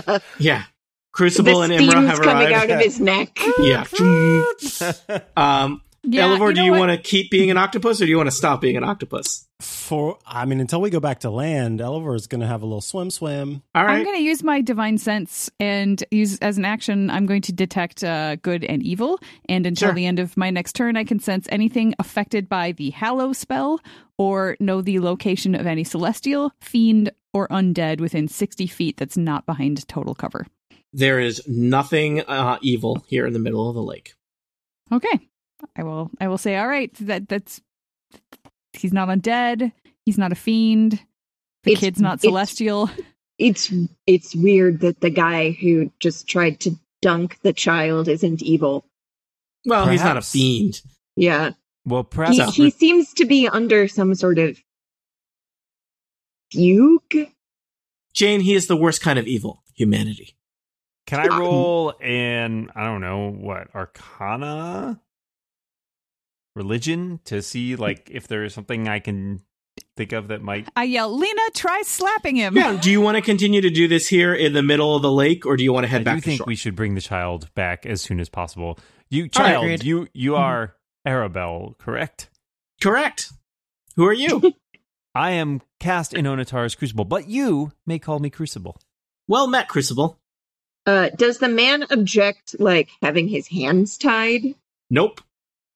[laughs] like, yeah, Crucible and Imra steam's have coming arrived. out of his neck. Yeah. um, yeah, Elivor, you do you want to keep being an octopus or do you want to stop being an octopus? For I mean, until we go back to land, Elivor is going to have a little swim, swim. All I'm going to use my divine sense and use as an action. I'm going to detect uh, good and evil, and until Sure. the end of my next turn, I can sense anything affected by the Hallow spell or know the location of any celestial, fiend, or undead within 60 feet that's not behind total cover. There is nothing uh, evil here in the middle of the lake. Okay. I will I will say all right, that that's he's not undead, he's not a fiend. The It's- kid's not it's- celestial. It's it's weird that the guy who just tried to dunk the child isn't evil. Well, he's not a fiend. Yeah. Well, perhaps He, he seems to be under some sort of fugue. Jane, he is the worst kind of evil. Humanity. Can I roll an I don't know what Arcana religion to see like if there is something I can think of that might. I yell, Lena, try slapping him. Yeah. Do you want to continue to do this here in the middle of the lake, or do you want to head I back do to think shore? we should bring the child back as soon as possible. You child, Agreed. you you are Arabelle, correct? Correct. Who are you? [laughs] I am cast in Onatar's Crucible, but you may call me Crucible. well met, Crucible. Uh, does the man object like having his hands tied? Nope.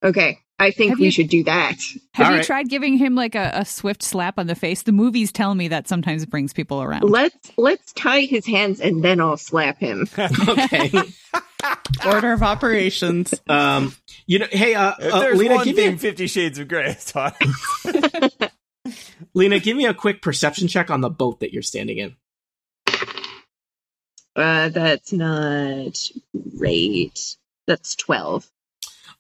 Okay, I think Have we you- should do that. Have All you right. tried giving him like a, a swift slap on the face? The movies tell me that sometimes brings people around. Let's let's tie his hands and then I'll slap him. [laughs] Okay. [laughs] Order of operations. um. You know. Hey. Uh. If uh, there's Lena, one give thing me. Fifty Shades of Grey has taught. [laughs] Lena, give me a quick perception check on the boat that you're standing in. Uh, that's not great. That's twelve.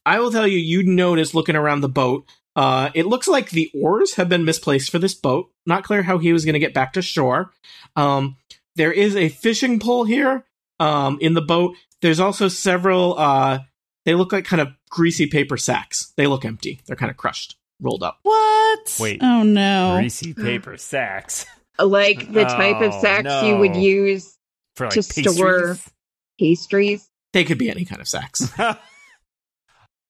I will tell you, you notice looking around the boat. Uh, it looks like the oars have been misplaced for this boat. Not clear how he was going to get back to shore. Um, there is a fishing pole here um, in the boat. There's also several. Uh, they look like kind of greasy paper sacks. They look empty. They're kind of crushed, rolled up. What? Wait. Oh no. Greasy paper sacks Like the type of Oh, sacks you would use for like To store- pastries. pastries. They could be any kind of sacks. [laughs]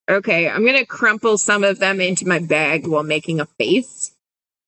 Okay, I'm gonna crumple some of them into my bag while making a face.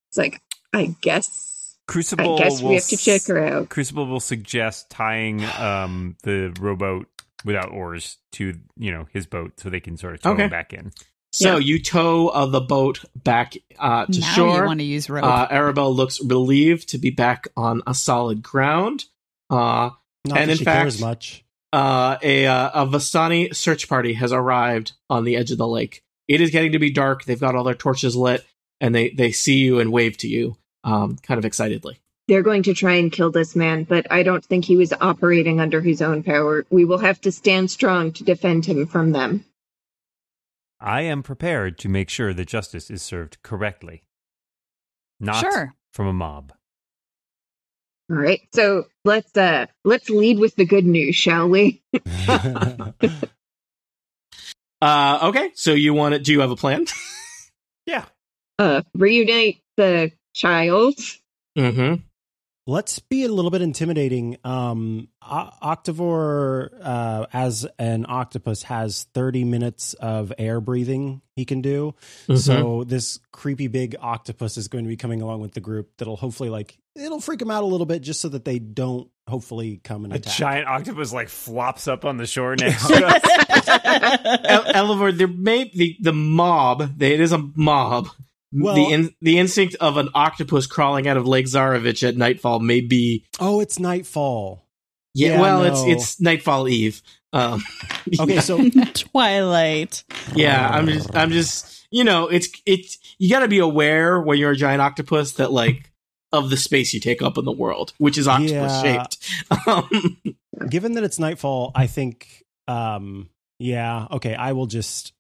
It's like, I guess, Crucible. I guess we have to check her out. Crucible will suggest tying um, the rowboat without oars to you know his boat so they can sort of tow Okay. him back in. So Yeah. you tow uh, the boat back uh, to now shore. you want to use rope. Uh, Arabelle looks relieved to be back on a solid ground. Uh, Not And that in she fact- cares much. Uh, a, uh, a Vistani search party has arrived on the edge of the lake. It is getting to be dark. They've got all their torches lit, and they, they see you and wave to you, um, kind of excitedly. They're going to try and kill this man, but I don't think he was operating under his own power. We will have to stand strong to defend him from them. I am prepared to make sure that justice is served correctly, not sure. from a mob. All right, so let's uh let's lead with the good news, shall we? [laughs] Uh, okay, so you want to? Do you have a plan? Yeah. Uh, reunite the child. mm-hmm. Let's be a little bit intimidating. Um, O- Octavore, uh, as an octopus, has 30 minutes of air breathing he can do. Mm-hmm. So this creepy big octopus is going to be coming along with the group. That'll hopefully like it'll freak them out a little bit, just so that they don't hopefully come and A attack. giant octopus like flops up on the shore [laughs] next to [laughs] us. El- Elivor, there may the the mob. They, it is a mob. Well- the in, the instinct of an octopus crawling out of Lake Zarovich at nightfall may be. oh, it's nightfall. Yeah, Yeah, well, it's no. it's nightfall eve. Um, [laughs] Okay, so [laughs] Twilight. Yeah, I'm just, I'm just, you know, it's, it's, you got to be aware when you're a giant octopus that like of the space you take up in the world, which is octopus Yeah. shaped. [laughs] Um, given that it's nightfall, I think, um, yeah, okay, I will just.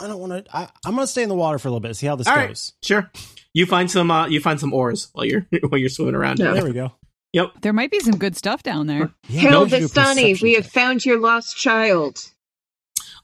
I don't want to. I'm going to stay in the water for a little bit. See how this All right. goes. sure, you find some, uh, you find some oars while you're [laughs] while you're swimming around. Yeah. There we go. Yep. There might be some good stuff down there. Yeah, Hail we should do a Vistani, perception we have found your lost child.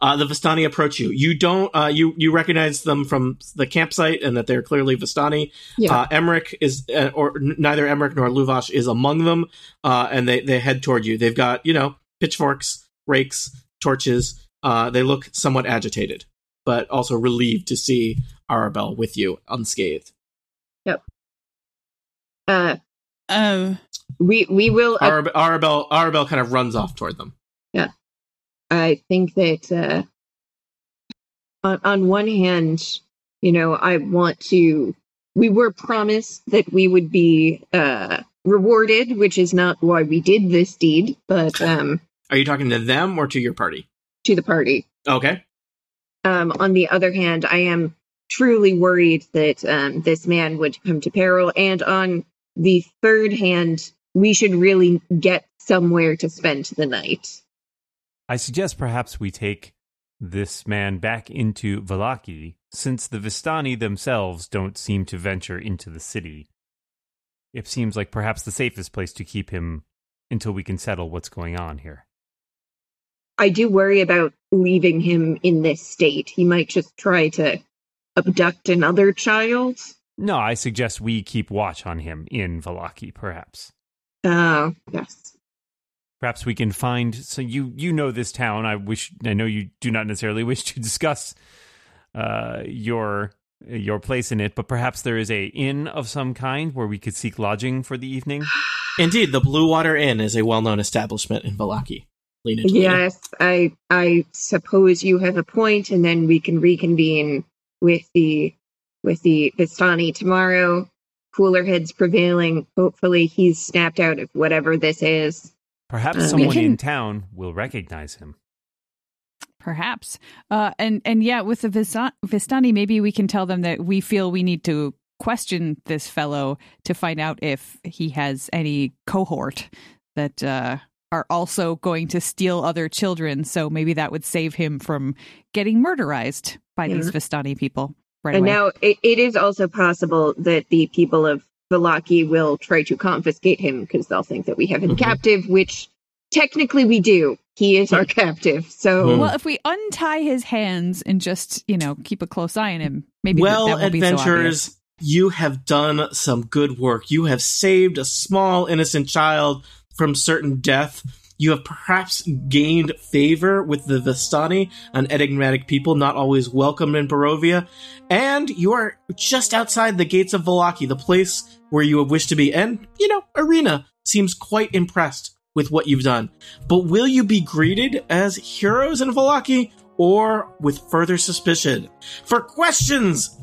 Uh, the Vistani approach you. You don't, uh, you you recognize them from the campsite and that they're clearly Vistani. Yeah. Uh, Emmerich is, uh, or n- neither Emmerich nor Luvash is among them, uh, and they, they head toward you. They've got, you know, pitchforks, rakes, torches. Uh, they look somewhat agitated, but also relieved to see Arabelle with you unscathed. Yep. Uh, Um, we we will. uh, Arab- Arabelle, Arabelle kind of runs off toward them. Yeah, I think that uh, on, on one hand, you know, I want to. We were promised that we would be uh, rewarded, which is not why we did this deed, but um, Are you talking to them or to your party? to the party. Okay. Um, on the other hand, I am truly worried that um, this man would come to peril. And on the third hand, we should really get somewhere to spend the night. I suggest perhaps we take this man back into Vallaki, since the Vistani themselves don't seem to venture into the city. It seems like perhaps the safest place to keep him until we can settle what's going on here. I do worry about leaving him in this state. He might just try to abduct another child. No, I suggest we keep watch on him in Vallaki, perhaps. Uh, yes. Perhaps we can find so you you know this town. I wish I know you do not necessarily wish to discuss uh, your your place in it, but perhaps there is a inn of some kind where we could seek lodging for the evening. [sighs] Indeed, the Blue Water Inn is a well-known establishment in Vallaki. Lean into. Yes, I I suppose you have a point, and then we can reconvene with the with the Vistani tomorrow. Cooler heads prevailing. Hopefully, he's snapped out of whatever this is. Perhaps we someone can- in town will recognize him. Perhaps. Uh, and and yeah, with the Vista- Vistani, maybe we can tell them that we feel we need to question this fellow to find out if he has any cohort that uh, are also going to steal other children. So maybe that would save him from getting murderized by these Yeah. Vistani people right and away. now it, it is also possible that the people of Vallaki will try to confiscate him because they'll think that we have him Mhm. captive, which technically we do. He is our captive. So Hmm. well, if we untie his hands and just you know keep a close eye on him, maybe well, that, that won't be so obvious. you have done some good work. You have saved a small innocent child from certain death. You have perhaps gained favor with the Vistani, an enigmatic people not always welcome in Barovia, and you are just outside the gates of Vallaki, the place where you have wished to be. And, you know, Ireena seems quite impressed with what you've done. But will you be greeted as heroes in Vallaki or with further suspicion? For questions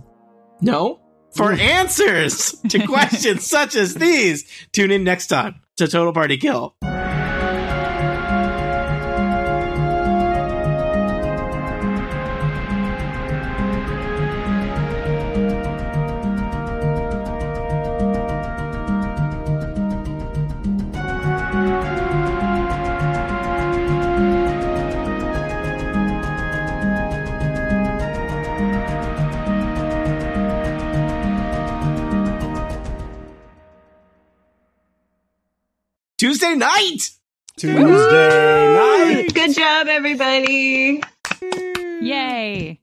no. For [laughs] answers to questions such as these, tune in next time to Total Party Kill. Tuesday night! Tuesday night. good job, everybody. Yay!